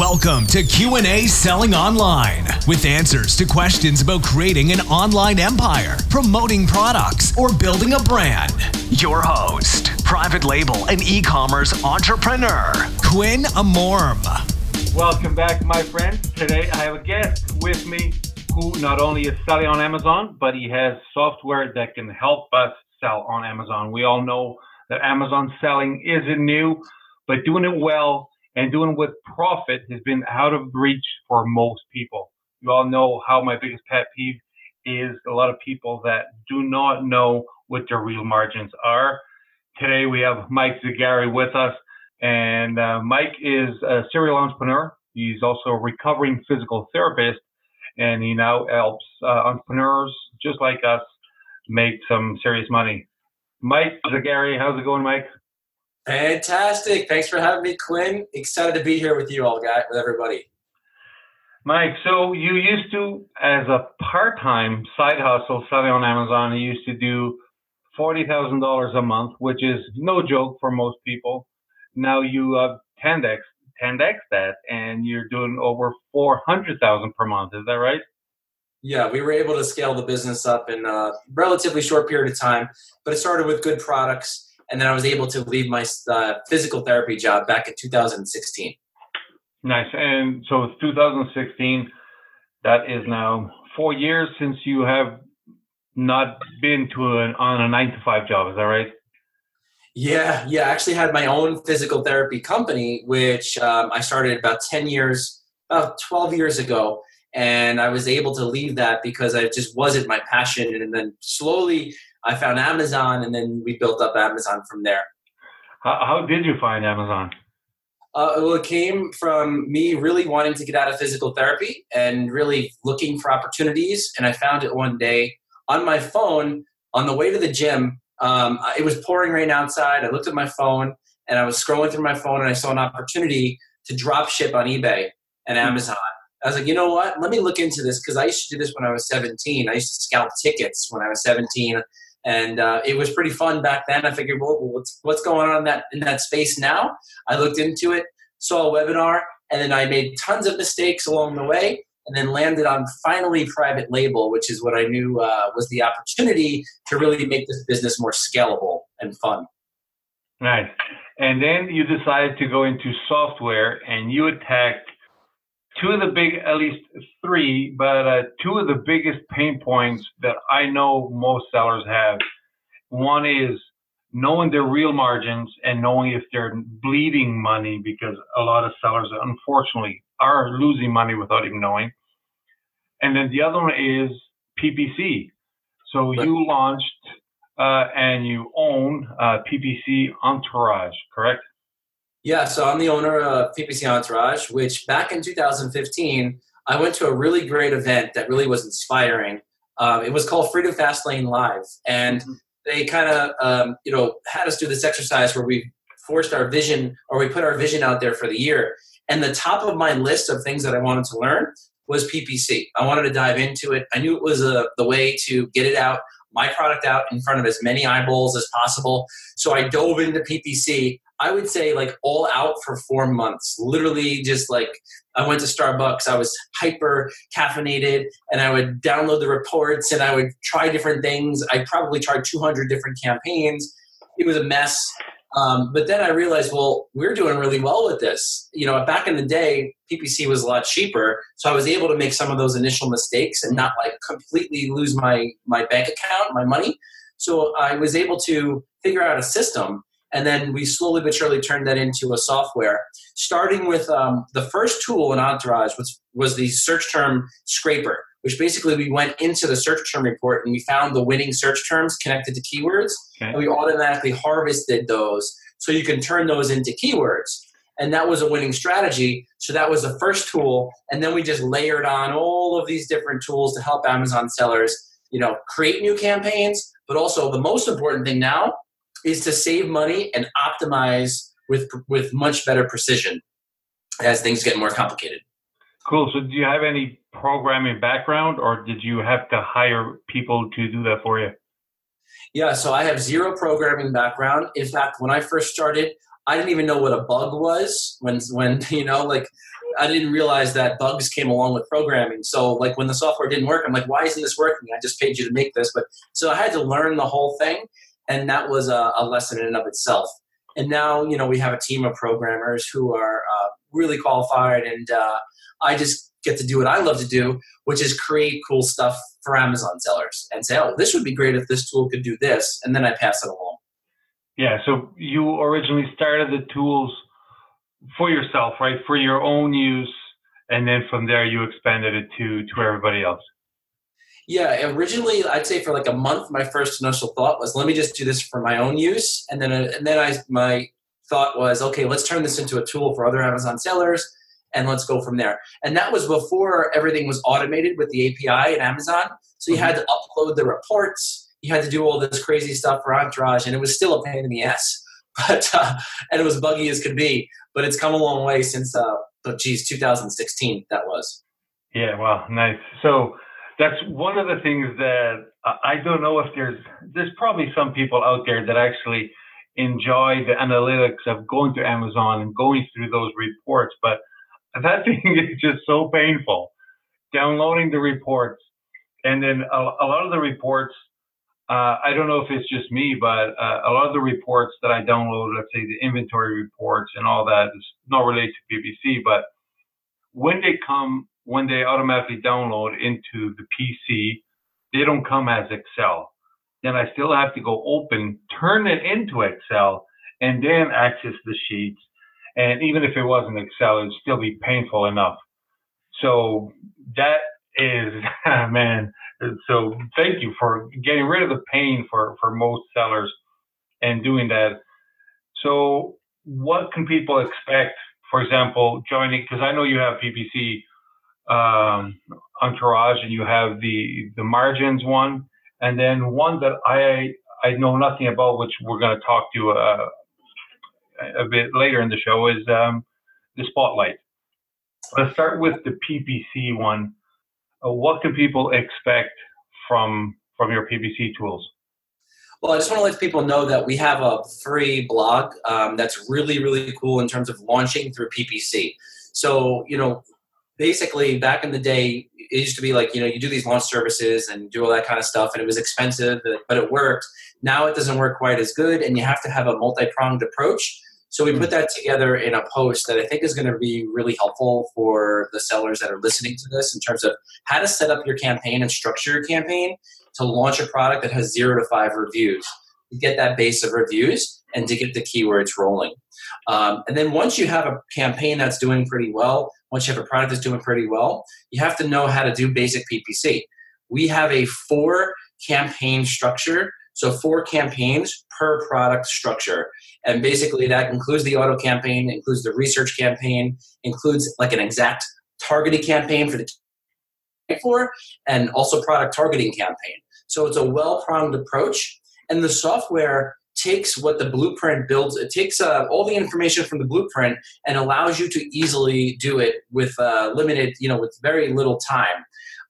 Welcome to Q&A Selling Online with answers to questions about creating an online empire, promoting products, or building a brand. Your host, private label and e-commerce entrepreneur, Quinn Amorim. Welcome back, my friends. Today I have a guest with me who not only is selling on Amazon, but he has software that can help us sell on Amazon. We all know that Amazon selling isn't new, but doing it well and doing with profit has been out of reach for most people. You all know how my biggest pet peeve is a lot of people that do not know what their real margins are. Today we have Mike Zagare with us, and uh, Mike is a serial entrepreneur. He's also a recovering physical therapist, and he now helps uh, entrepreneurs just like us make some serious money. Mike Zagare, how's it going, Mike? Fantastic. Thanks for having me, Quinn. Excited to be here with you all, guys, with everybody. Mike, so you used to, as a part-time side hustle selling on Amazon, you used to do forty thousand dollars a month, which is no joke for most people. Now you have 10x, 10x that, and you're doing over four hundred thousand per month. Is that right? Yeah, we were able to scale the business up in a relatively short period of time, but it started with good products and then I was able to leave my uh, physical therapy job back in 2016. Nice. And so 2016, that is now four years since you have not been to an on a nine to five job. Is that right? Yeah, yeah. I actually had my own physical therapy company, which um, I started about 10 years, about 12 years ago. And I was able to leave that because I just wasn't my passion. And then slowly I found Amazon, and then we built up Amazon from there. How, how did you find Amazon? Uh, well, it came from me really wanting to get out of physical therapy and really looking for opportunities. And I found it one day on my phone on the way to the gym. Um, it was pouring rain outside. I looked at my phone and I was scrolling through my phone and I saw an opportunity to drop ship on eBay and hmm. Amazon. I was like, you know what? Let me look into this because I used to do this when I was 17. I used to scalp tickets when I was 17 and uh, it was pretty fun back then. I figured, well, what's what's going on in that in that space now? I looked into it, saw a webinar, and then I made tons of mistakes along the way, and then landed on finally private label, which is what I knew uh, was the opportunity to really make this business more scalable and fun. Nice. And then you decided to go into software, and you attacked two of the big, at least three, but uh, two of the biggest pain points that I know most sellers have. One is knowing their real margins and knowing if they're bleeding money because a lot of sellers, unfortunately, are losing money without even knowing. And then the other one is PPC. So you launched uh, and you own uh, PPC Entourage, correct? Yeah, so I'm the owner of PPC Entourage, which back in 2015, I went to a really great event that really was inspiring. Um, it was called Freedom Fastlane Live, and mm-hmm. they kind of um, you know had us do this exercise where we forced our vision or we put our vision out there for the year. And the top of my list of things that I wanted to learn was PPC. I wanted to dive into it. I knew it was a, the way to get it out, my product out in front of as many eyeballs as possible. So I dove into PPC. I would say like all out for four months. Literally, just like I went to Starbucks, I was hyper caffeinated, and I would download the reports and I would try different things. I probably tried 200 different campaigns. It was a mess. Um, but then I realized, well, we're doing really well with this. You know, back in the day, PPC was a lot cheaper, so I was able to make some of those initial mistakes and not like completely lose my my bank account, my money. So I was able to figure out a system and then we slowly but surely turned that into a software. Starting with um, the first tool in Entourage was, was the search term scraper, which basically we went into the search term report and we found the winning search terms connected to keywords, okay. and we automatically harvested those so you can turn those into keywords. And that was a winning strategy. So that was the first tool, and then we just layered on all of these different tools to help Amazon sellers, you know, create new campaigns. But also the most important thing now is to save money and optimize with with much better precision as things get more complicated. Cool. So, do you have any programming background, or did you have to hire people to do that for you? Yeah. So, I have zero programming background. In fact, when I first started, I didn't even know what a bug was. When when you know, like I didn't realize that bugs came along with programming. So like when the software didn't work, I'm like, why isn't this working? I just paid you to make this, but so I had to learn the whole thing, and that was a, a lesson in and of itself. And now you know we have a team of programmers who are uh, really qualified, and uh, I just get to do what I love to do, which is create cool stuff for Amazon sellers and say, oh, this would be great if this tool could do this, and then I pass it along. Yeah. So you originally started the tools for yourself, right, for your own use, and then from there you expanded it to to everybody else. Yeah, originally I'd say for like a month, my first initial thought was, let me just do this for my own use, and then and then I my thought was, okay, let's turn this into a tool for other Amazon sellers, and let's go from there. And that was before everything was automated with the API at Amazon, so you had to upload the reports, you had to do all this crazy stuff for Entourage, and it was still a pain in the ass. But uh, and it was buggy as could be but it's come a long way since, uh, oh, geez, 2016. That was. Yeah, well, nice. So that's one of the things that I don't know if there's there's probably some people out there that actually enjoy the analytics of going to Amazon and going through those reports, but that thing is just so painful. Downloading the reports, and then a, a lot of the reports uh, I don't know if it's just me, but uh, a lot of the reports that I download, let's say the inventory reports and all that, is not related to PPC. But when they come, when they automatically download into the PC, they don't come as Excel. Then I still have to go open, turn it into Excel, and then access the sheets. And even if it wasn't Excel, it'd still be painful enough. So that is, man, so thank you for getting rid of the pain for, for most sellers and doing that. So what can people expect, for example, joining, because I know you have PPC um, Entourage and you have the, the margins one, and then one that I, I know nothing about, which we're going to talk to uh, a bit later in the show, is um, the Spotlight. Let's start with the PPC one uh, what can people expect from from your PPC tools? Well, I just want to let people know that we have a free blog um, that's really, really cool in terms of launching through PPC. So, you know, basically back in the day, it used to be like, you know, you do these launch services and do all that kind of stuff, and it was expensive, but it worked. Now it doesn't work quite as good, and you have to have a multi pronged approach. So we hmm. put that together in a post that I think is going to be really helpful for the sellers that are listening to this in terms of how to set up your campaign and structure your campaign to launch a product that has zero to five reviews, to get that base of reviews and to get the keywords rolling. Um, and then once you have a campaign that's doing pretty well, once you have a product that's doing pretty well, you have to know how to do basic PPC. We have a four campaign structure so four campaigns per product structure. And basically that includes the auto campaign, includes the research campaign, includes like an exact targeted campaign for the for, and also product targeting campaign. So it's a well-pronged approach. And the software takes what the blueprint builds it takes uh, all the information from the blueprint and allows you to easily do it with uh, limited you know with very little time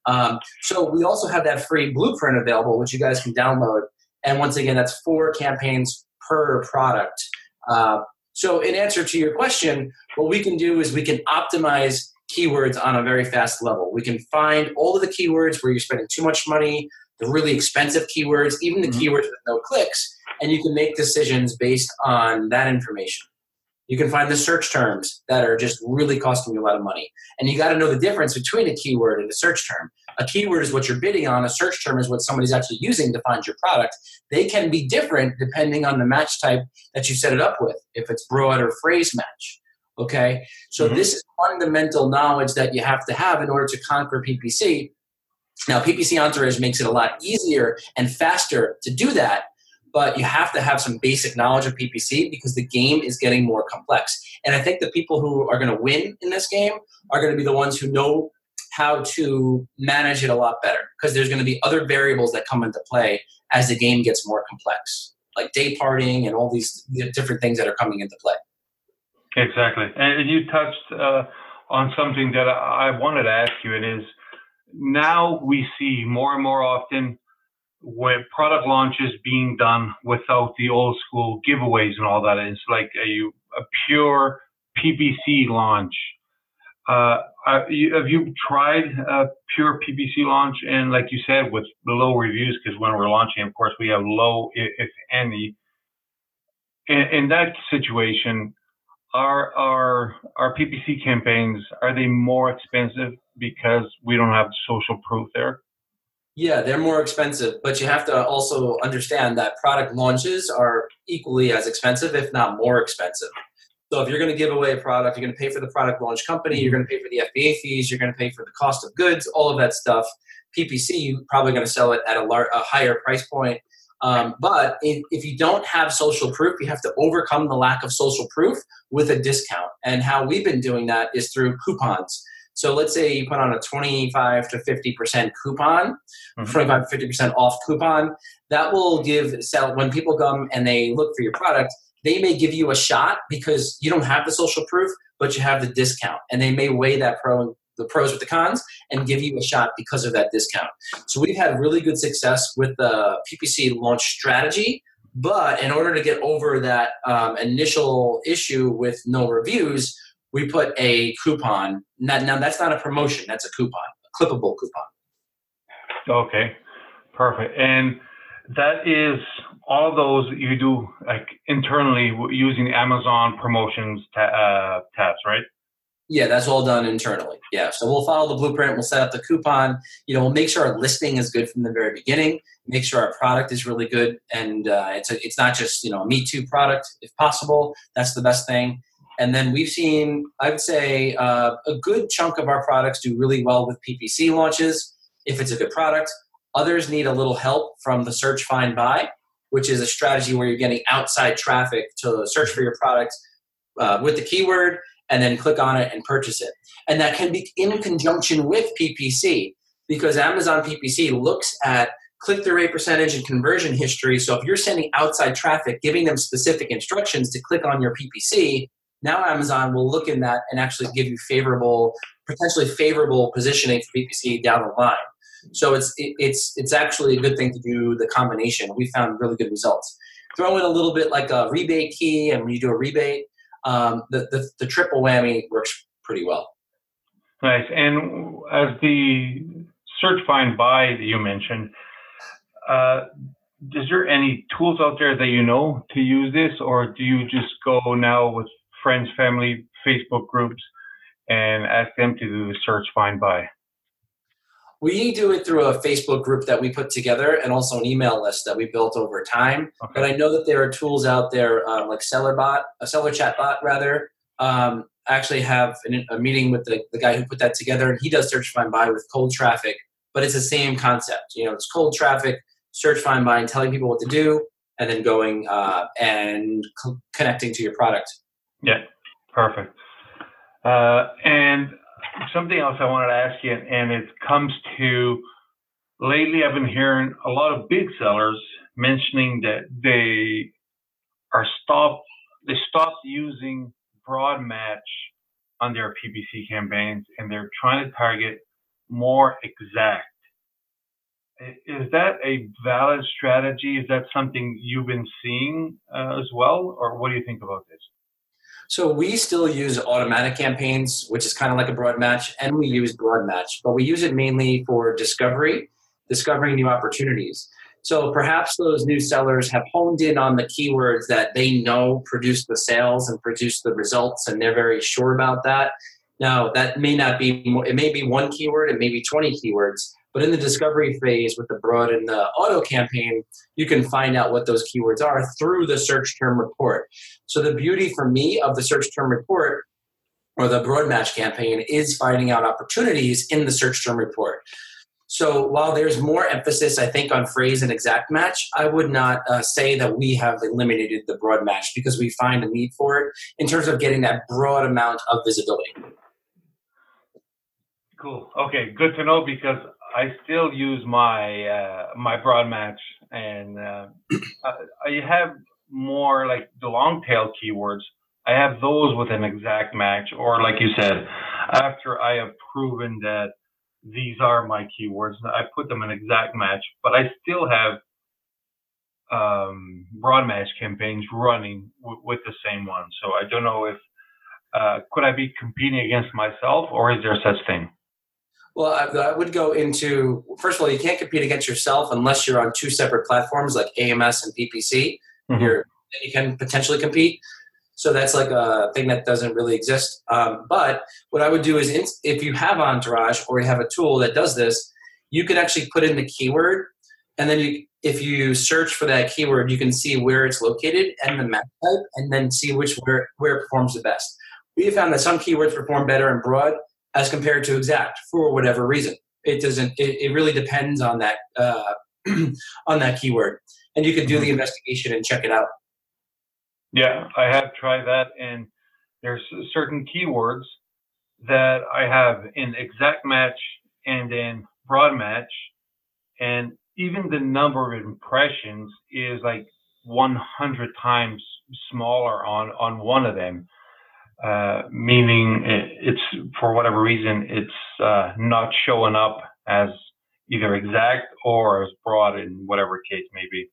um, so we also have that free blueprint available which you guys can download and once again, that's four campaigns per product. Uh, so, in answer to your question, what we can do is we can optimize keywords on a very fast level. We can find all of the keywords where you're spending too much money, the really expensive keywords, even the mm-hmm. keywords with no clicks, and you can make decisions based on that information. You can find the search terms that are just really costing you a lot of money. And you got to know the difference between a keyword and a search term. A keyword is what you're bidding on, a search term is what somebody's actually using to find your product. They can be different depending on the match type that you set it up with, if it's broad or phrase match. Okay? So mm-hmm. this is fundamental knowledge that you have to have in order to conquer PPC. Now, PPC Entourage makes it a lot easier and faster to do that but you have to have some basic knowledge of PPC because the game is getting more complex. And I think the people who are going to win in this game are going to be the ones who know how to manage it a lot better because there's going to be other variables that come into play as the game gets more complex, like day parting and all these different things that are coming into play. Exactly. And you touched uh, on something that I wanted to ask you. It is now we see more and more often where product launches being done without the old school giveaways and all that. It's like a, a pure PPC launch. uh, have you tried a pure PPC launch? And like you said, with the low reviews, because when we're launching, of course, we have low, if any. In, in that situation, are our our PPC campaigns are they more expensive because we don't have social proof there? Yeah, they're more expensive, but you have to also understand that product launches are equally as expensive, if not more expensive. So if you're going to give away a product, you're going to pay for the product launch company, you're going to pay for the FBA fees, you're going to pay for the cost of goods, all of that stuff. PPC, you're probably going to sell it at a, lar- a higher price point. Um, but if, if you don't have social proof, you have to overcome the lack of social proof with a discount. And how we've been doing that is through coupons. So let's say you put on a 25 to 50% coupon, mm-hmm. 25 to 50% off coupon. That will give sell when people come and they look for your product, they may give you a shot because you don't have the social proof, but you have the discount. And they may weigh that pro the pros with the cons and give you a shot because of that discount. So we've had really good success with the PPC launch strategy. But in order to get over that um, initial issue with no reviews, we put a coupon. Now, now that's not a promotion, that's a coupon, a clippable coupon. Okay, perfect. And that is all those you do like internally using Amazon promotions ta- uh, tabs, right? Yeah, that's all done internally. Yeah, so we'll follow the blueprint. We'll set up the coupon. You know, we'll make sure our listing is good from the very beginning. Make sure our product is really good, and uh, it's a, it's not just you know a me too product if possible. That's the best thing. And then we've seen, I would say, uh, a good chunk of our products do really well with PPC launches if it's a good product. Others need a little help from the search, find, buy, which is a strategy where you're getting outside traffic to search for your product uh, with the keyword and then click on it and purchase it. And that can be in conjunction with PPC because Amazon PPC looks at click through rate percentage and conversion history. So if you're sending outside traffic, giving them specific instructions to click on your PPC, now Amazon will look in that and actually give you favorable, potentially favorable positioning for PPC down the line. So it's it, it's it's actually a good thing to do the combination. We found really good results. Throw in a little bit like a rebate key, and when you do a rebate, um, the, the the triple whammy works pretty well. Nice. And as the search find buy that you mentioned, uh, is there any tools out there that you know to use this, or do you just go now with friends, family, Facebook groups, and ask them to do the search, find, buy? We do it through a Facebook group that we put together and also an email list that we built over time. Okay. But I know that there are tools out there um, like SellerBot, a Seller Chat Bot rather. Um, I actually have an, a meeting with the, the guy who put that together, and he does search, find, buy with cold traffic. But it's the same concept. You know, it's cold traffic, search, find, buy, and telling people what to do, and then going uh, and co- connecting to your product. Yeah, perfect. Uh, and something else I wanted to ask you, and it comes to lately I've been hearing a lot of big sellers mentioning that they are stopped they stopped using broad match on their PPC campaigns and they're trying to target more exact. Is that a valid strategy? Is that something you've been seeing uh, as well, or what do you think about this? So we still use automatic campaigns, which is kind of like a broad match, and we use broad match, but we use it mainly for discovery, discovering new opportunities. So perhaps those new sellers have honed in on the keywords that they know produce the sales and produce the results, and they're very sure about that. Now, that may not be, it may be one keyword, it may be 20 keywords, but in the discovery phase with the broad and the auto campaign, you can find out what those keywords are through the search term report. So the beauty for me of the search term report or the broad match campaign is finding out opportunities in the search term report. So while there's more emphasis, I think, on phrase and exact match, I would not uh, say that we have eliminated the broad match because we find a need for it in terms of getting that broad amount of visibility. Cool. Okay, good to know because I still use my uh, my broad match, and uh, I have more like the long tail keywords. I have those with an exact match, or like you said, after I have proven that these are my keywords, I put them in exact match. But I still have um, broad match campaigns running w- with the same one. So I don't know if uh, could I be competing against myself, or is there such thing? Well, I, I, would go into first of all, you can't compete against yourself unless you're on two separate platforms like AMS and PPC. Mm-hmm. You're, you can potentially compete. So that's like a thing that doesn't really exist. Um, but what I would do is, in, if you have Entourage or you have a tool that does this, you can actually put in the keyword, and then you, if you search for that keyword, you can see where it's located and the map type, and then see which where where it performs the best. We found that some keywords perform better in broad as compared to exact for whatever reason. It doesn't. It, it really depends on that uh, on that keyword, and you can do the mm-hmm. investigation and check it out. Yeah, I have tried that, and there's certain keywords that I have in exact match and in broad match, and even the number of impressions is like 100 times smaller on on one of them uh, meaning it's for whatever reason it's uh, not showing up as either exact or as broad in whatever case may be.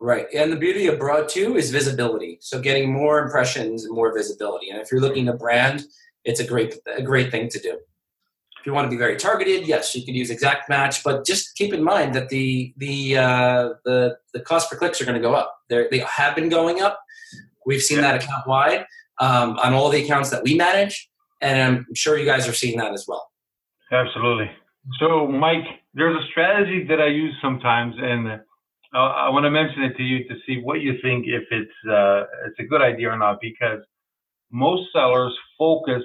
Right, and the beauty of broad too is visibility. So getting more impressions and more visibility. And if you're looking to brand, it's a great a great thing to do. If you want to be very targeted, yes, you could use exact match, but just keep in mind that the the uh, the the cost per clicks are going to go up. They're, they have been going up. We've seen that account wide um, on all the accounts that we manage, and I'm sure you guys are seeing that as well. Absolutely. So, Mike, there's a strategy that I use sometimes, and I, I want to mention it to you to see what you think if it's uh, it's a good idea or not. Because most sellers focus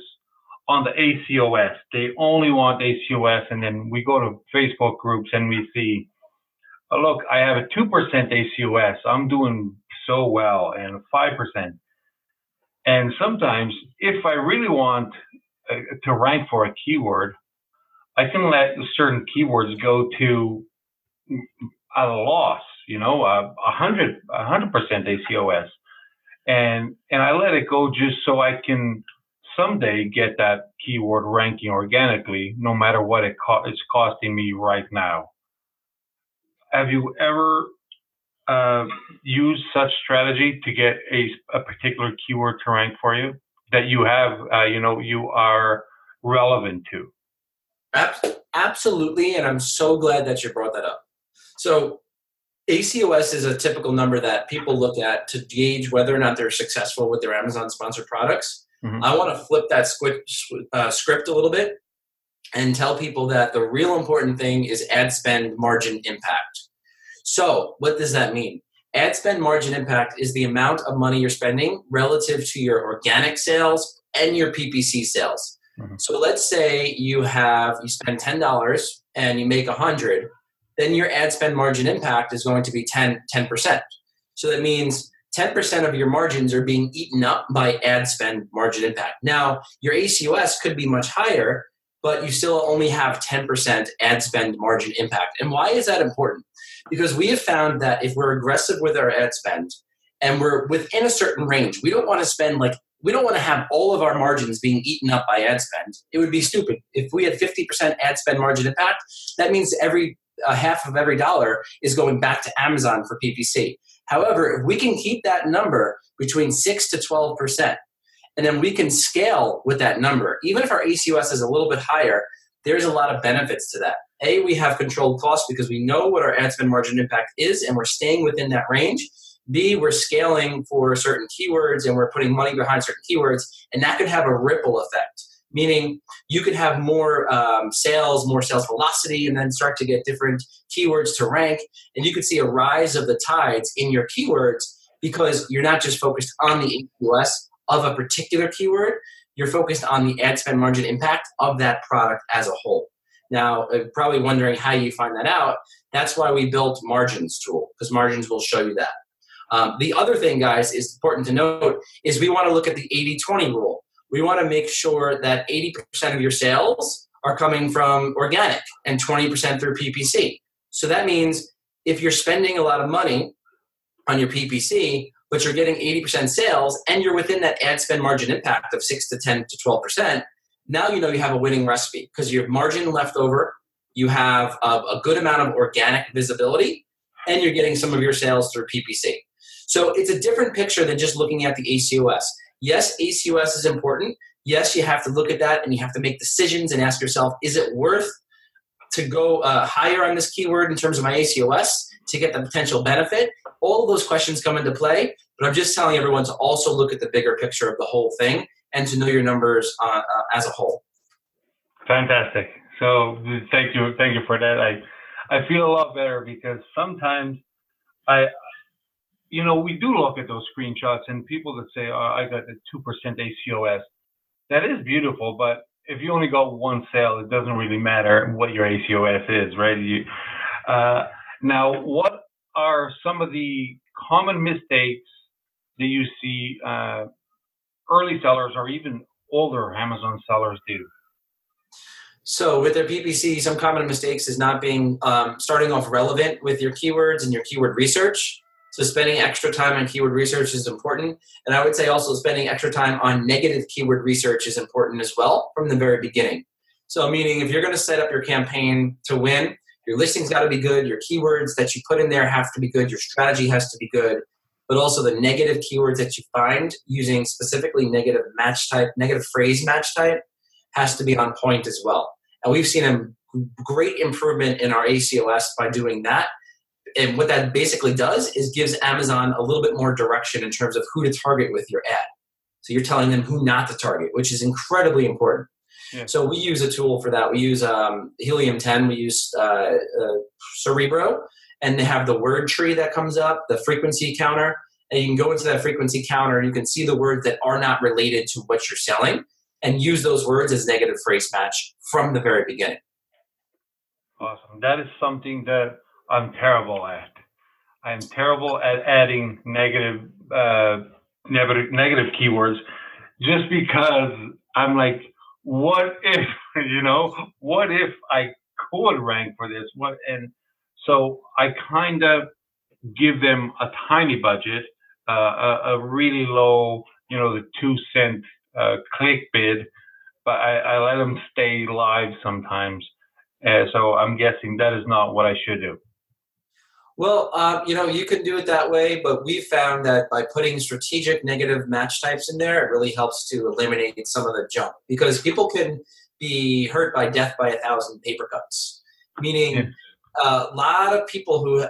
on the ACOS. They only want ACOS, and then we go to Facebook groups and we see, oh, look, I have a two percent ACOS. I'm doing so well, and five percent. And sometimes, if I really want uh, to rank for a keyword, I can let certain keywords go to a loss, you know, a hundred, a hundred percent ACOS, and and I let it go just so I can someday get that keyword ranking organically, no matter what it co- it's costing me right now. Have you ever uh, use such strategy to get a, a particular keyword to rank for you that you have, uh, you know, you are relevant to? Absolutely, and I'm so glad that you brought that up. So, ACOS is a typical number that people look at to gauge whether or not they're successful with their Amazon sponsored products. Mm-hmm. I want to flip that script, uh, script a little bit and tell people that the real important thing is ad spend margin impact. So, what does that mean? Ad spend margin impact is the amount of money you're spending relative to your organic sales and your PPC sales. Mm-hmm. So let's say you have you spend ten dollars and you make a hundred, then your ad spend margin impact is going to be 10 percent. So that means 10% of your margins are being eaten up by ad spend margin impact. Now, your ACOS could be much higher, but you still only have 10% ad spend margin impact. And why is that important? Because we have found that if we're aggressive with our ad spend and we're within a certain range, we don't want to spend like we don't want to have all of our margins being eaten up by ad spend. It would be stupid. If we had 50% ad spend margin impact, that means every half of every dollar is going back to Amazon for PPC. However, if we can keep that number between 6 to 12%, and then we can scale with that number, even if our ACOS is a little bit higher, there's a lot of benefits to that. A, we have controlled costs because we know what our ad spend margin impact is and we're staying within that range. B, we're scaling for certain keywords and we're putting money behind certain keywords, and that could have a ripple effect. Meaning, you could have more um, sales, more sales velocity, and then start to get different keywords to rank. And you could see a rise of the tides in your keywords because you're not just focused on the ACOS of a particular keyword, you're focused on the ad spend margin impact of that product as a whole. Now, uh, probably wondering how you find that out. That's why we built Margins tool because Margins will show you that. Um, the other thing, guys, is important to note is we want to look at the 80-20 rule. We want to make sure that 80% of your sales are coming from organic and 20% through PPC. So that means if you're spending a lot of money on your PPC, but you're getting 80% sales and you're within that ad spend margin impact of 6 to 10 to 12%, now you know you have a winning recipe because you have margin left over, you have a, a good amount of organic visibility, and you're getting some of your sales through PPC. So it's a different picture than just looking at the ACOS. Yes, ACOS is important. Yes, you have to look at that and you have to make decisions and ask yourself, is it worth to go uh, higher on this keyword in terms of my ACOS to get the potential benefit? All of those questions come into play, but I'm just telling everyone to also look at the bigger picture of the whole thing and to know your numbers uh, uh, as a whole. Fantastic. So thank you, thank you for that. I I feel a lot better because sometimes I, you know, we do look at those screenshots and people that say, oh, I got a two percent ACOS. That is beautiful, but if you only got one sale, it doesn't really matter what your ACOS is, right? You, uh, now, what are some of the common mistakes that you see uh, early sellers or even older Amazon sellers do? So with their PPC, some common mistakes is not being um, starting off relevant with your keywords and your keyword research. So spending extra time on keyword research is important, and I would say also spending extra time on negative keyword research is important as well from the very beginning. So meaning if you're going to set up your campaign to win, your listing's got to be good, your keywords that you put in there have to be good, your strategy has to be good, but also the negative keywords that you find using specifically negative match type, negative phrase match type has to be on point as well. And we've seen a great improvement in our ACOS by doing that. And what that basically does is gives Amazon a little bit more direction in terms of who to target with your ad. So you're telling them who not to target, which is incredibly important. Yeah. So we use a tool for that. We use um, Helium 10. We use uh, uh, Cerebro, and they have the word tree that comes up, the frequency counter, and you can go into that frequency counter and you can see the words that are not related to what you're selling and use those words as negative phrase match from the very beginning. Awesome. That is something that I'm terrible at. I'm terrible at adding negative, uh, negative, negative keywords just because I'm like, what if, you know, what if I could rank for this? What, and so I kind of give them a tiny budget, uh, a, a really low, you know, the two cent uh, click bid, but I, I, let them stay live sometimes. Uh, so I'm guessing that is not what I should do. Well, um, you know, you can do it that way, but we found that by putting strategic negative match types in there, it really helps to eliminate some of the junk because people can be hurt by death by a thousand paper cuts. Meaning, a lot of people who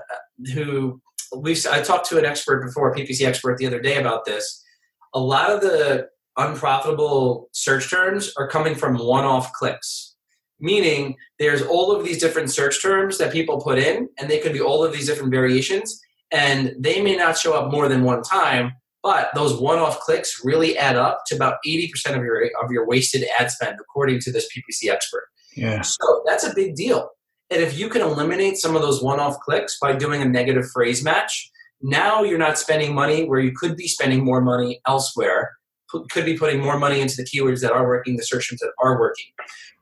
who we've I talked to an expert before, a PPC expert the other day about this. A lot of the unprofitable search terms are coming from one-off clicks meaning there's all of these different search terms that people put in and they could be all of these different variations and they may not show up more than one time but those one-off clicks really add up to about 80% of your of your wasted ad spend according to this ppc expert. Yeah. So that's a big deal and if you can eliminate some of those one-off clicks by doing a negative phrase match now you're not spending money where you could be spending more money elsewhere could be putting more money into the keywords that are working, the search terms that are working.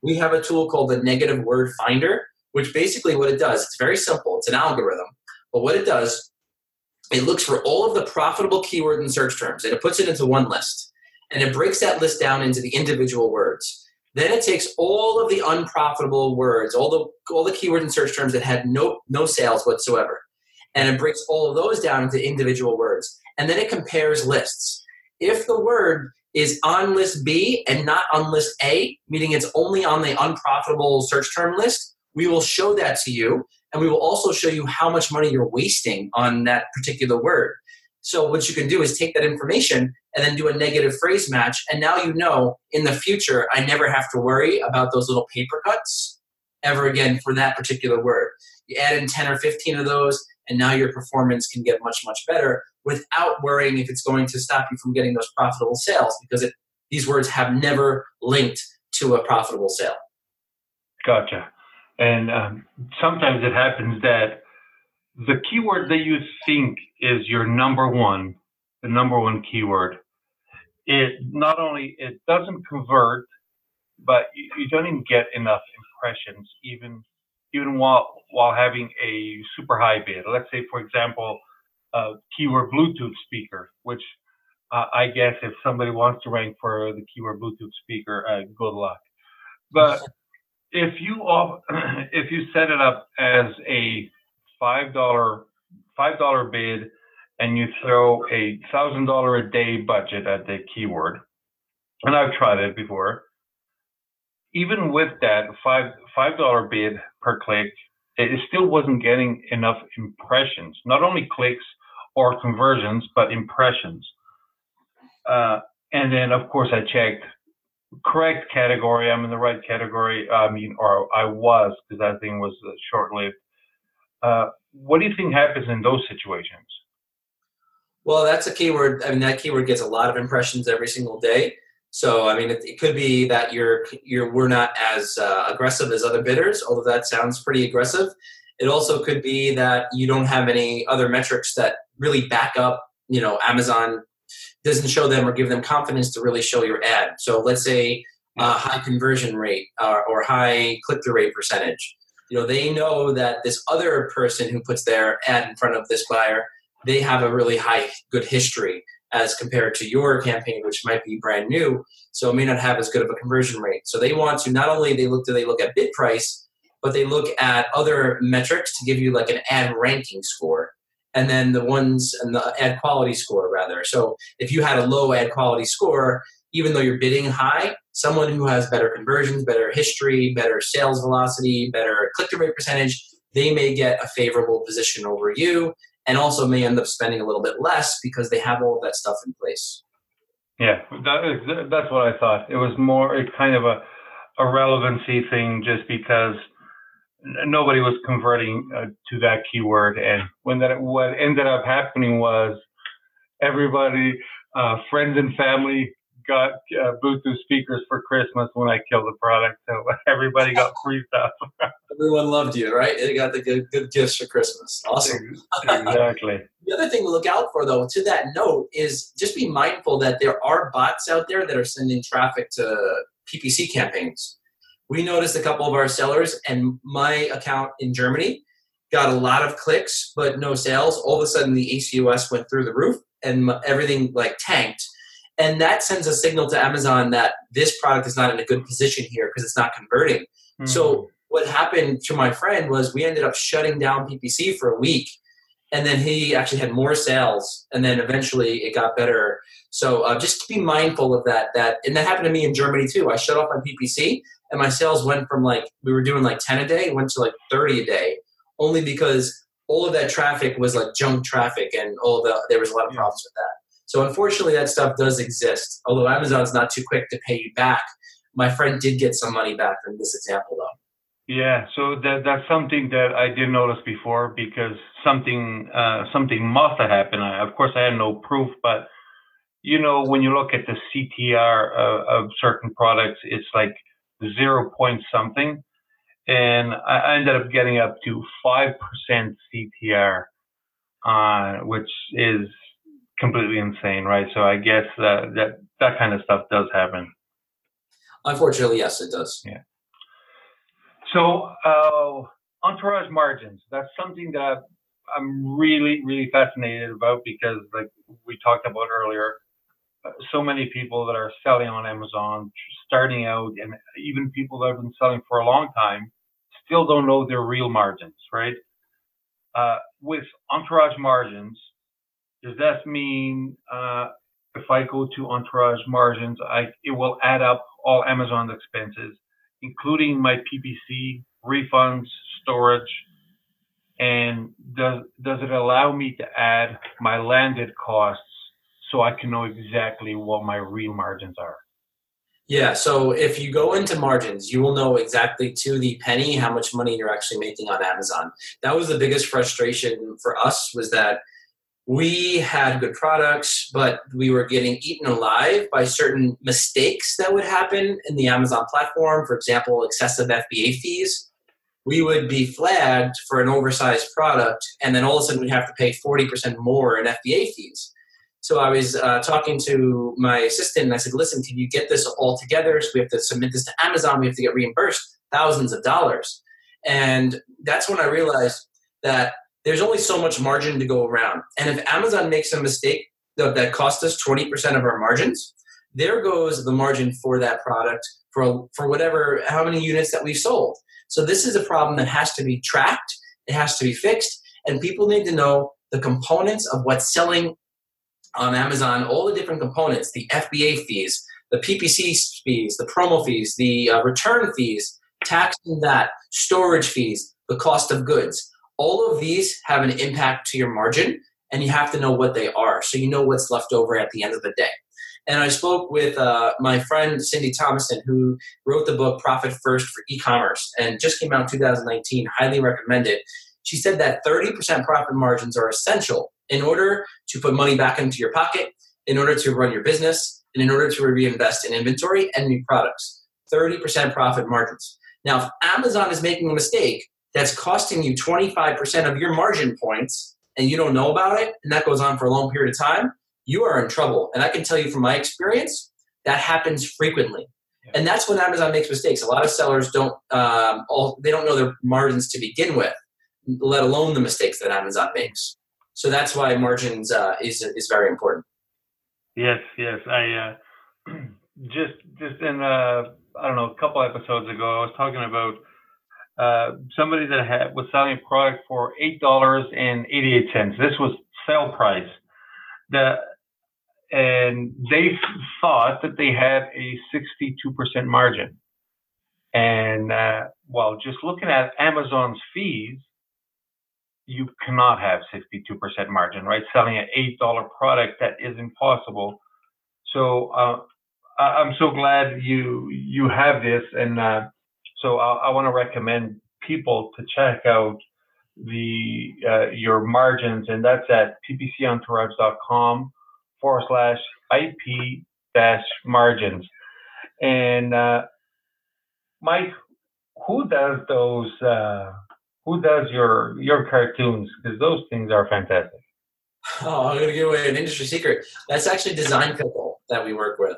We have a tool called the Negative Word Finder, which basically what it does, it's very simple. It's an algorithm, but what it does, it looks for all of the profitable keywords and search terms, and it puts it into one list, and it breaks that list down into the individual words. Then it takes all of the unprofitable words, all the all the keywords and search terms that had no no sales whatsoever, and it breaks all of those down into individual words, and then it compares lists if the word is on list B and not on list A, meaning it's only on the unprofitable search term list, we will show that to you. And we will also show you how much money you're wasting on that particular word. So, what you can do is take that information and then do a negative phrase match. And now you know in the future, I never have to worry about those little paper cuts ever again for that particular word. You add in 10 or 15 of those, and now your performance can get much, much better without worrying if it's going to stop you from getting those profitable sales because it, these words have never linked to a profitable sale. Gotcha. And um, sometimes it happens that the keyword that you think is your number one, the number one keyword, it not only it doesn't convert, but you, you don't even get enough impressions, even even while while having a super high bid. Let's say, for example, a keyword Bluetooth speaker, which uh, I guess if somebody wants to rank for the keyword Bluetooth speaker, uh, good luck. But if you off, if you set it up as a five dollar five dollar bid and you throw a thousand dollar a day budget at the keyword, and I've tried it before. Even with that five five dollar bid per click, it still wasn't getting enough impressions. Not only clicks or conversions, but impressions. Uh, and then, of course, I checked correct category. I'm in the right category. I mean, or I was because that thing was short lived. Uh, what do you think happens in those situations? Well, that's a keyword. I mean, that keyword gets a lot of impressions every single day. So, I mean, it, it could be that you're you're we're not as uh, aggressive as other bidders, although that sounds pretty aggressive. It also could be that you don't have any other metrics that really back up. You know, Amazon doesn't show them or give them confidence to really show your ad. So, let's say uh, high conversion rate uh, or high click through rate percentage. You know, they know that this other person who puts their ad in front of this buyer, they have a really high good history as compared to your campaign, which might be brand new, so it may not have as good of a conversion rate. So they want to not only they look do they look at bid price, but they look at other metrics to give you like an ad ranking score, and then the ones and the ad quality score rather. So if you had a low ad quality score, even though you're bidding high, someone who has better conversions, better history, better sales velocity, better click through rate percentage, they may get a favorable position over you and also may end up spending a little bit less because they have all of that stuff in place. Yeah, that is, that's what I thought. It was more kind of a, a relevancy thing just because nobody was converting uh, to that keyword. And when that, what ended up happening was everybody, uh, friends and family got uh, Bluetooth speakers for Christmas when I killed the product, so everybody got free stuff. Everyone loved you, right? They got the good, good gifts for Christmas. Awesome. exactly. the other thing to look out for, though, to that note, is just be mindful that there are bots out there that are sending traffic to PPC campaigns. We noticed a couple of our sellers, and my account in Germany got a lot of clicks but no sales. All of a sudden, the ACOS went through the roof, and everything like tanked and that sends a signal to Amazon that this product is not in a good position here because it's not converting. Mm-hmm. So what happened to my friend was we ended up shutting down PPC for a week, and then he actually had more sales, and then eventually it got better. So uh, just be mindful of that. That and that happened to me in Germany too. I shut off my PPC, and my sales went from like we were doing like ten a day, went to like thirty a day, only because all of that traffic was like junk traffic, and all the there was a lot of problems with that. So unfortunately, that stuff does exist. Although Amazon's not too quick to pay you back, my friend did get some money back from this example, though. Yeah, so that that's something that I did notice before because something uh, something must have happened. I, of course, I had no proof, but you know, when you look at the CTR of, of certain products, it's like zero point something, and I ended up getting up to five percent CTR, uh, which is completely insane, right? So I guess that that that kind of stuff does happen. Unfortunately, yes, it does. Yeah. So uh, entourage margins. That's something that I'm really really fascinated about because, like we talked about earlier, so many people that are selling on Amazon, starting out, and even people that have been selling for a long time, still don't know their real margins, right? Uh, with entourage margins, does that mean uh, if I go to Entourage margins, I it will add up all Amazon's expenses, including my PPC, refunds, storage, and does does it allow me to add my landed costs so I can know exactly what my real margins are? Yeah, so if you go into margins, you will know exactly to the penny how much money you're actually making on Amazon. That was the biggest frustration for us was that we had good products, but we were getting eaten alive by certain mistakes that would happen in the Amazon platform. For example, excessive FBA fees. We would be flagged for an oversized product, and then all of a sudden we'd have to pay 40% more in FBA fees. So I was uh, talking to my assistant, and I said, "Listen, can you get this all together? So we have to submit this to Amazon. We have to get reimbursed thousands of dollars." And that's when I realized that there's only so much margin to go around. And if Amazon makes a mistake that costs us 20% of our margins, there goes the margin for that product for, for whatever, how many units that we've sold. So this is a problem that has to be tracked, it has to be fixed, and people need to know the components of what's selling on Amazon, all the different components, the FBA fees, the PPC fees, the promo fees, the uh, return fees, tax that, storage fees, the cost of goods. All of these have an impact to your margin, and you have to know what they are so you know what's left over at the end of the day. And I spoke with uh, my friend Cyndi Thomason, who wrote the book Profit First for E-commerce and just came out in 2019. Highly recommended. She said that 30% profit margins are essential in order to put money back into your pocket, in order to run your business, and in order to reinvest in inventory and new products. 30% profit margins. Now, if Amazon is making a mistake that's costing you 25% of your margin points and you don't know about it, and that goes on for a long period of time, you are in trouble. And I can tell you from my experience, that happens frequently. Yeah. And that's when Amazon makes mistakes. A lot of sellers don't, um, all, they don't know their margins to begin with, let alone the mistakes that Amazon makes. So that's why margins uh, is is very important. Yes, yes. I uh, just just in uh, I don't know a couple episodes ago, I was talking about uh, somebody that had, was selling a product for eight dollars and eighty eight cents. This was sale price. The and they thought that they had a 62% margin. And uh, well, just looking at Amazon's fees, you cannot have 62% margin, right? Selling an $8 product, that is impossible. So uh, I'm so glad you you have this, and uh, so I, I want to recommend people to check out the uh, your margins, and that's at ppcentourage.com forward slash IP dash margins. And uh, Mike, who does those? Uh, who does your your cartoons? Because those things are fantastic. Oh, I'm gonna give away an industry secret. That's actually Design Pickle that we work with.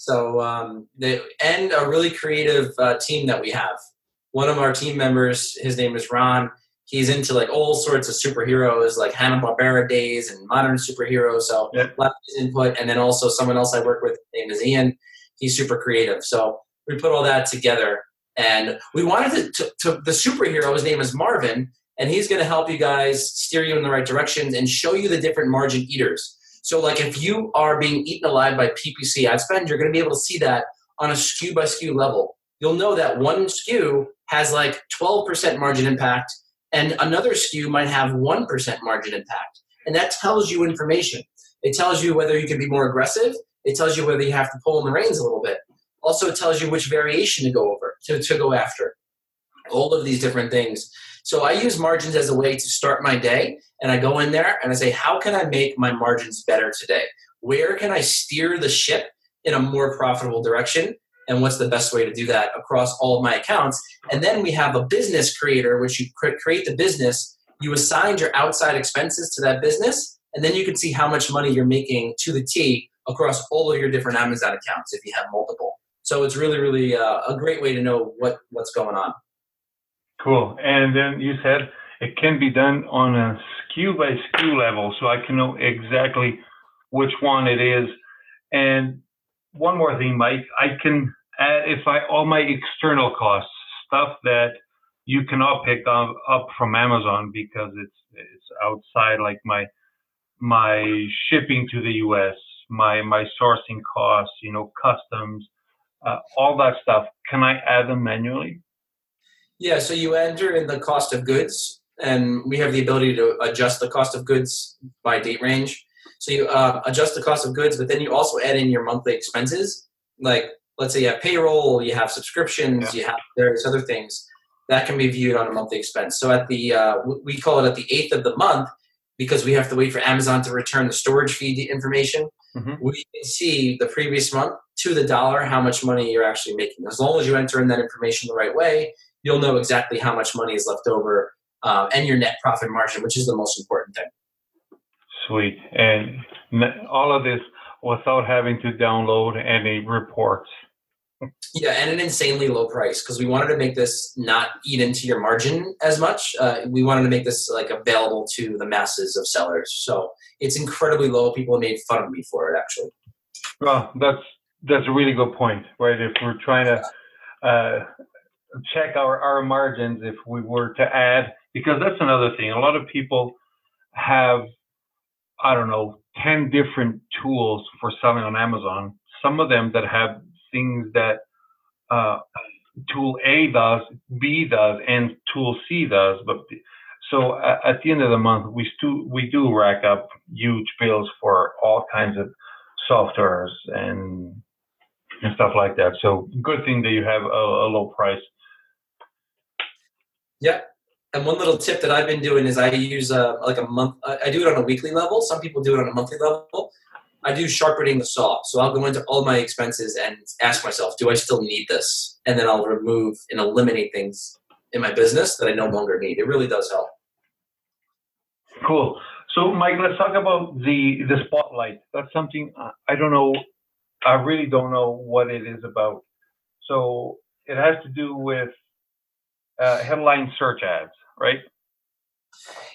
So um, they and a really creative uh, team that we have. One of our team members, his name is Ron he's into like all sorts of superheroes, like Hanna Barbera days and modern superheroes. So left his input, and then also someone else I work with, name is Ian. He's super creative. So we put all that together, and we wanted to, to, to the superhero. His name is Marvin, and he's going to help you guys steer you in the right directions and show you the different margin eaters. So, like if you are being eaten alive by PPC ad spend, you're going to be able to see that on a SKU by SKU level. You'll know that one SKU has like 12% margin impact and another SKU might have 1% margin impact. And that tells you information. It tells you whether you can be more aggressive. It tells you whether you have to pull in the reins a little bit. Also, it tells you which variation to go over, to, to go after. All of these different things. So I use margins as a way to start my day. And I go in there and I say, how can I make my margins better today? Where can I steer the ship in a more profitable direction? and what's the best way to do that across all of my accounts. And then we have a business creator, which you create the business, you assign your outside expenses to that business, and then you can see how much money you're making to the T across all of your different Amazon accounts if you have multiple. So it's really, really uh, a great way to know what, what's going on. Cool. And then you said it can be done on a SKU by SKU level, so I can know exactly which one it is. And one more thing, Mike, I can add if I all my external costs, stuff that you cannot pick up, up from Amazon because it's it's outside like my my shipping to the US, my my sourcing costs, you know, customs, uh, all that stuff. Can I add them manually? Yeah, so you enter in the cost of goods, and we have the ability to adjust the cost of goods by date range. So you uh, adjust the cost of goods, but then you also add in your monthly expenses, like let's say you have payroll, you have subscriptions, yeah. you have various other things that can be viewed on a monthly expense. So at the uh, we call it at the eighth of the month because we have to wait for Amazon to return the storage fee information. Mm-hmm. We can see the previous month to the dollar how much money you're actually making. As long as you enter in that information the right way, you'll know exactly how much money is left over um, and your net profit margin, which is the most important thing. Sweet. And all of this without having to download any reports. Yeah, and an insanely low price because we wanted to make this not eat into your margin as much. Uh, we wanted to make this like available to the masses of sellers. So it's incredibly low. People made fun of me for it, actually. Well, that's that's a really good point, right? If we're trying to uh, check our our margins, if we were to add, because that's another thing. A lot of people have, I don't know, 10 different tools for selling on Amazon. Some of them that have things that uh, tool A does, B does, and tool C does. But so at the end of the month, we stu- we do rack up huge bills for all kinds of softwares and and stuff like that. So good thing that you have a, a low price. Yeah. And one little tip that I've been doing is I use a, like a month. I do it on a weekly level. Some people do it on a monthly level. I do sharpening the saw. So I'll go into all my expenses and ask myself, do I still need this? And then I'll remove and eliminate things in my business that I no longer need. It really does help. Cool. So, Mike, let's talk about the the spotlight. That's something uh, I don't know. I really don't know what it is about. So it has to do with uh, headline search ads, right?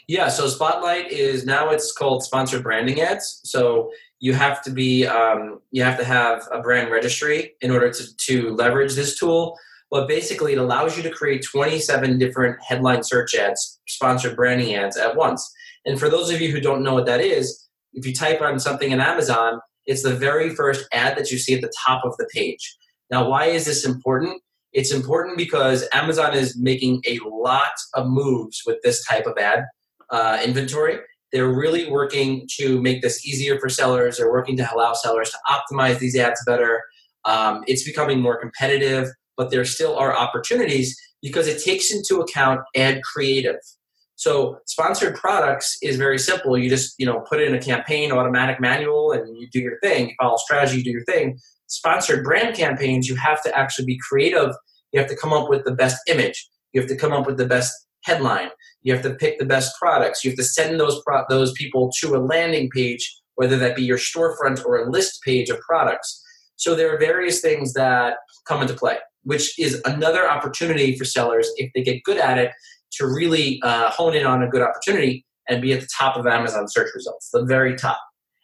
Yeah. So Spotlight is now it's called sponsored branding ads. So you have to be um, you have to have a brand registry in order to, to leverage this tool. But basically, it allows you to create 27 different headline search ads, sponsored branding ads at once. And for those of you who don't know what that is, if you type on something in Amazon, it's the very first ad that you see at the top of the page. Now, why is this important? It's important because Amazon is making a lot of moves with this type of ad uh, inventory. They're really working to make this easier for sellers. They're working to allow sellers to optimize these ads better. Um, it's becoming more competitive, but there still are opportunities because it takes into account ad creative. So sponsored products is very simple. You just you know put in a campaign, automatic manual, and you do your thing. You follow strategy, you do your thing. Sponsored brand campaigns, you have to actually be creative. You have to come up with the best image. You have to come up with the best headline. You have to pick the best products. You have to send those pro- those people to a landing page, whether that be your storefront or a list page of products. So there are various things that come into play, which is another opportunity for sellers if they get good at it to really uh, hone in on a good opportunity and be at the top of Amazon search results, the very top.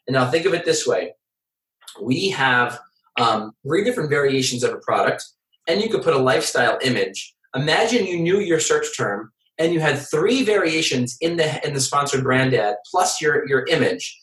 And now think of it this way we have um, three different variations of a product, and you could put a lifestyle image. Imagine you knew your search term and you had three variations in the in the sponsored brand ad plus your your image.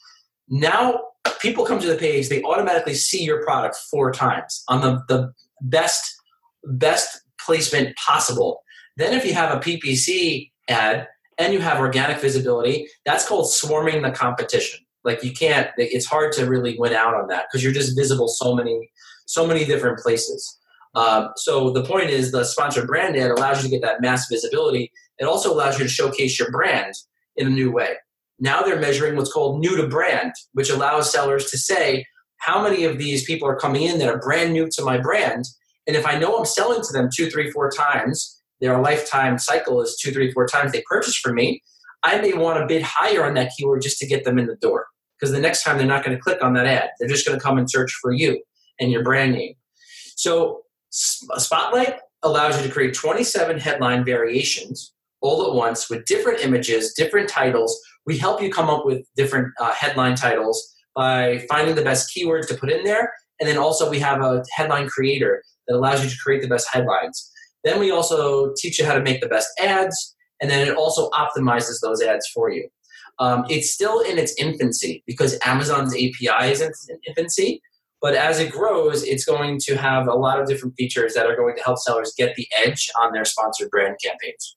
Now people come to the page, they automatically see your product four times on the, the best best placement possible. Then if you have a PPC ad and you have organic visibility, that's called swarming the competition. Like you can't, it's hard to really win out on that because you're just visible so many, so many different places. Um, so the point is the sponsored brand ad allows you to get that mass visibility. It also allows you to showcase your brand in a new way. Now they're measuring what's called new to brand, which allows sellers to say how many of these people are coming in that are brand new to my brand. And if I know I'm selling to them two, three, four times, their lifetime cycle is two, three, four times they purchase from me, I may want to bid higher on that keyword just to get them in the door. Because the next time they're not going to click on that ad. They're just going to come and search for you and your brand name. So Spotlight allows you to create 27 headline variations all at once with different images, different titles. We help you come up with different uh, headline titles by finding the best keywords to put in there. And then also, we have a headline creator that allows you to create the best headlines. Then we also teach you how to make the best ads, and then it also optimizes those ads for you. Um, it's still in its infancy because Amazon's API is in infancy, but as it grows, it's going to have a lot of different features that are going to help sellers get the edge on their sponsored brand campaigns.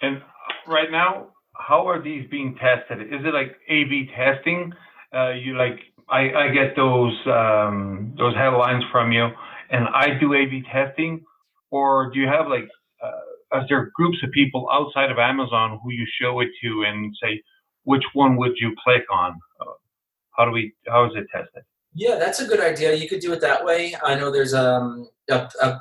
And right now, how are these being tested? Is it like A/B testing? Uh, you like I, I get those um, those headlines from you, and I do A/B testing, or do you have like uh, is there groups of people outside of Amazon who you show it to and say which one would you click on? Uh, how do we how is it tested? Yeah, that's a good idea. You could do it that way. I know there's um, a, a,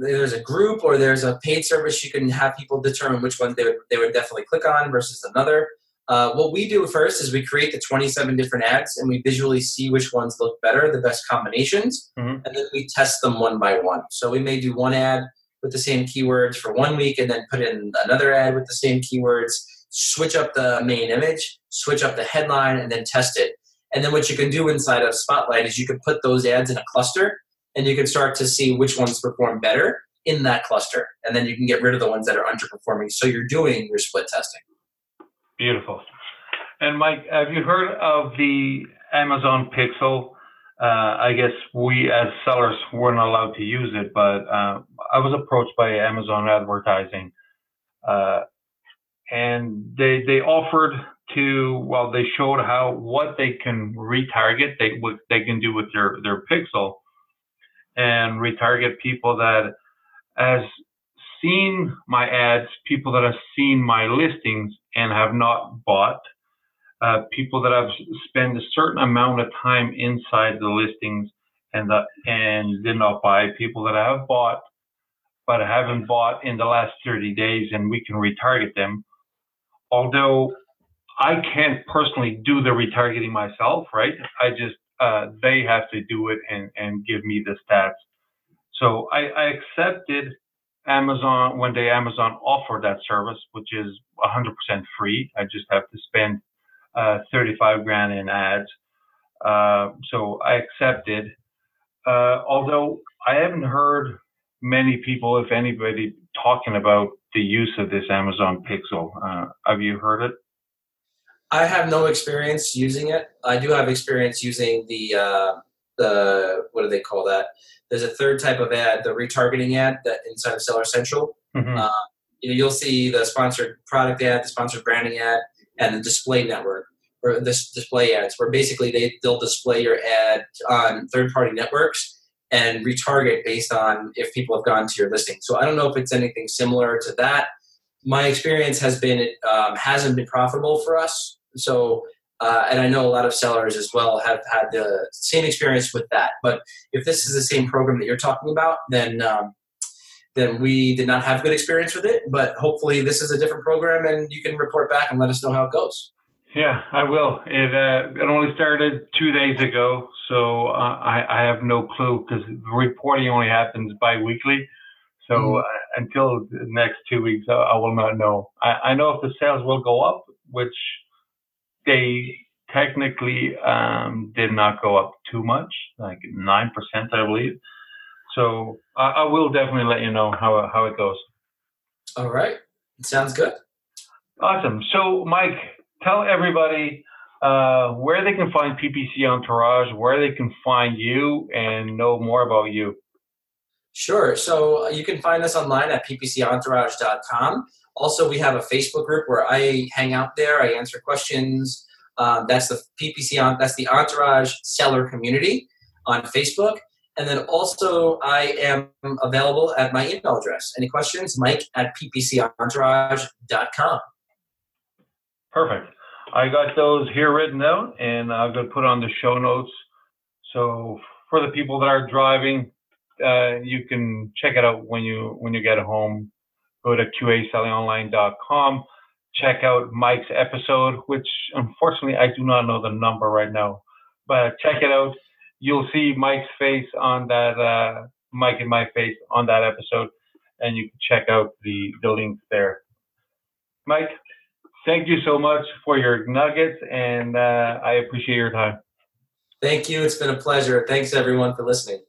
there's a group or there's a paid service you can have people determine which one they would, they would definitely click on versus another. Uh, what we do first is we create the 27 different ads and we visually see which ones look better, the best combinations, mm-hmm. and then we test them one by one. So we may do one ad with the same keywords for one week and then put in another ad with the same keywords, switch up the main image, switch up the headline, and then test it. And then what you can do inside of Spotlight is you can put those ads in a cluster and you can start to see which ones perform better in that cluster. And then you can get rid of the ones that are underperforming. So you're doing your split testing. Beautiful. And Mike, have you heard of the Amazon Pixel? Uh, I guess we as sellers weren't allowed to use it, but uh, I was approached by Amazon Advertising, uh, and they they offered to well, they showed how what they can retarget, they what they can do with their their Pixel, and retarget people that has seen my ads, people that have seen my listings and have not bought uh, people that have spent a certain amount of time inside the listings and the, and did not buy, people that have bought but haven't bought in the last 30 days, and we can retarget them. Although I can't personally do the retargeting myself, right? I just uh, they have to do it and and give me the stats. So I, I accepted Amazon when they Amazon offered that service, which is 100% free. I just have to spend uh, 35 grand in ads. Uh, so I accepted. Uh, although I haven't heard many people, if anybody, talking about the use of this Amazon Pixel. Uh, have you heard it? I have no experience using it. I do have experience using the uh, the what do they call that? There's a third type of ad, the retargeting ad that inside of Seller Central. Mm-hmm. Uh, you know, you'll see the sponsored product ad, the sponsored branding ad, and the display network or this display ads where basically they, they'll display your ad on third party networks and retarget based on if people have gone to your listing. So I don't know if it's anything similar to that. My experience has been it um, hasn't been profitable for us. So uh, and I know a lot of sellers as well have had the same experience with that. But if this is the same program that you're talking about, then um, then we did not have good experience with it. But hopefully, this is a different program, and you can report back and let us know how it goes. Yeah, I will. It uh, it only started two days ago, so uh, I I have no clue because reporting only happens biweekly. So mm-hmm. uh, until the next two weeks, I, I will not know. I, I know if the sales will go up, which they technically um, did not go up too much, like nine percent, I believe. So I, I will definitely let you know how how it goes. All right, sounds good. Awesome. So, Mike, tell everybody uh, where they can find PPC Entourage, where they can find you, and know more about you. Sure. So uh, you can find us online at ppcentourage.com. Also, we have a Facebook group where I hang out there. I answer questions. Um, that's the PPC on. That's the Entourage Seller Community on Facebook. And then also, I am available at my email address. Any questions? Mike at ppcentourage.com. Perfect. I got those here written out, and I'm going to put on the show notes. So for the people that are driving, uh, you can check it out when you when you get home. Go to qasellingonline.com. Check out Mike's episode, which unfortunately I do not know the number right now, but check it out. You'll see Mike's face on that, uh, Mike and my face on that episode, and you can check out the the links there. Mike, thank you so much for your nuggets, and uh, I appreciate your time. Thank you. It's been a pleasure. Thanks, everyone, for listening.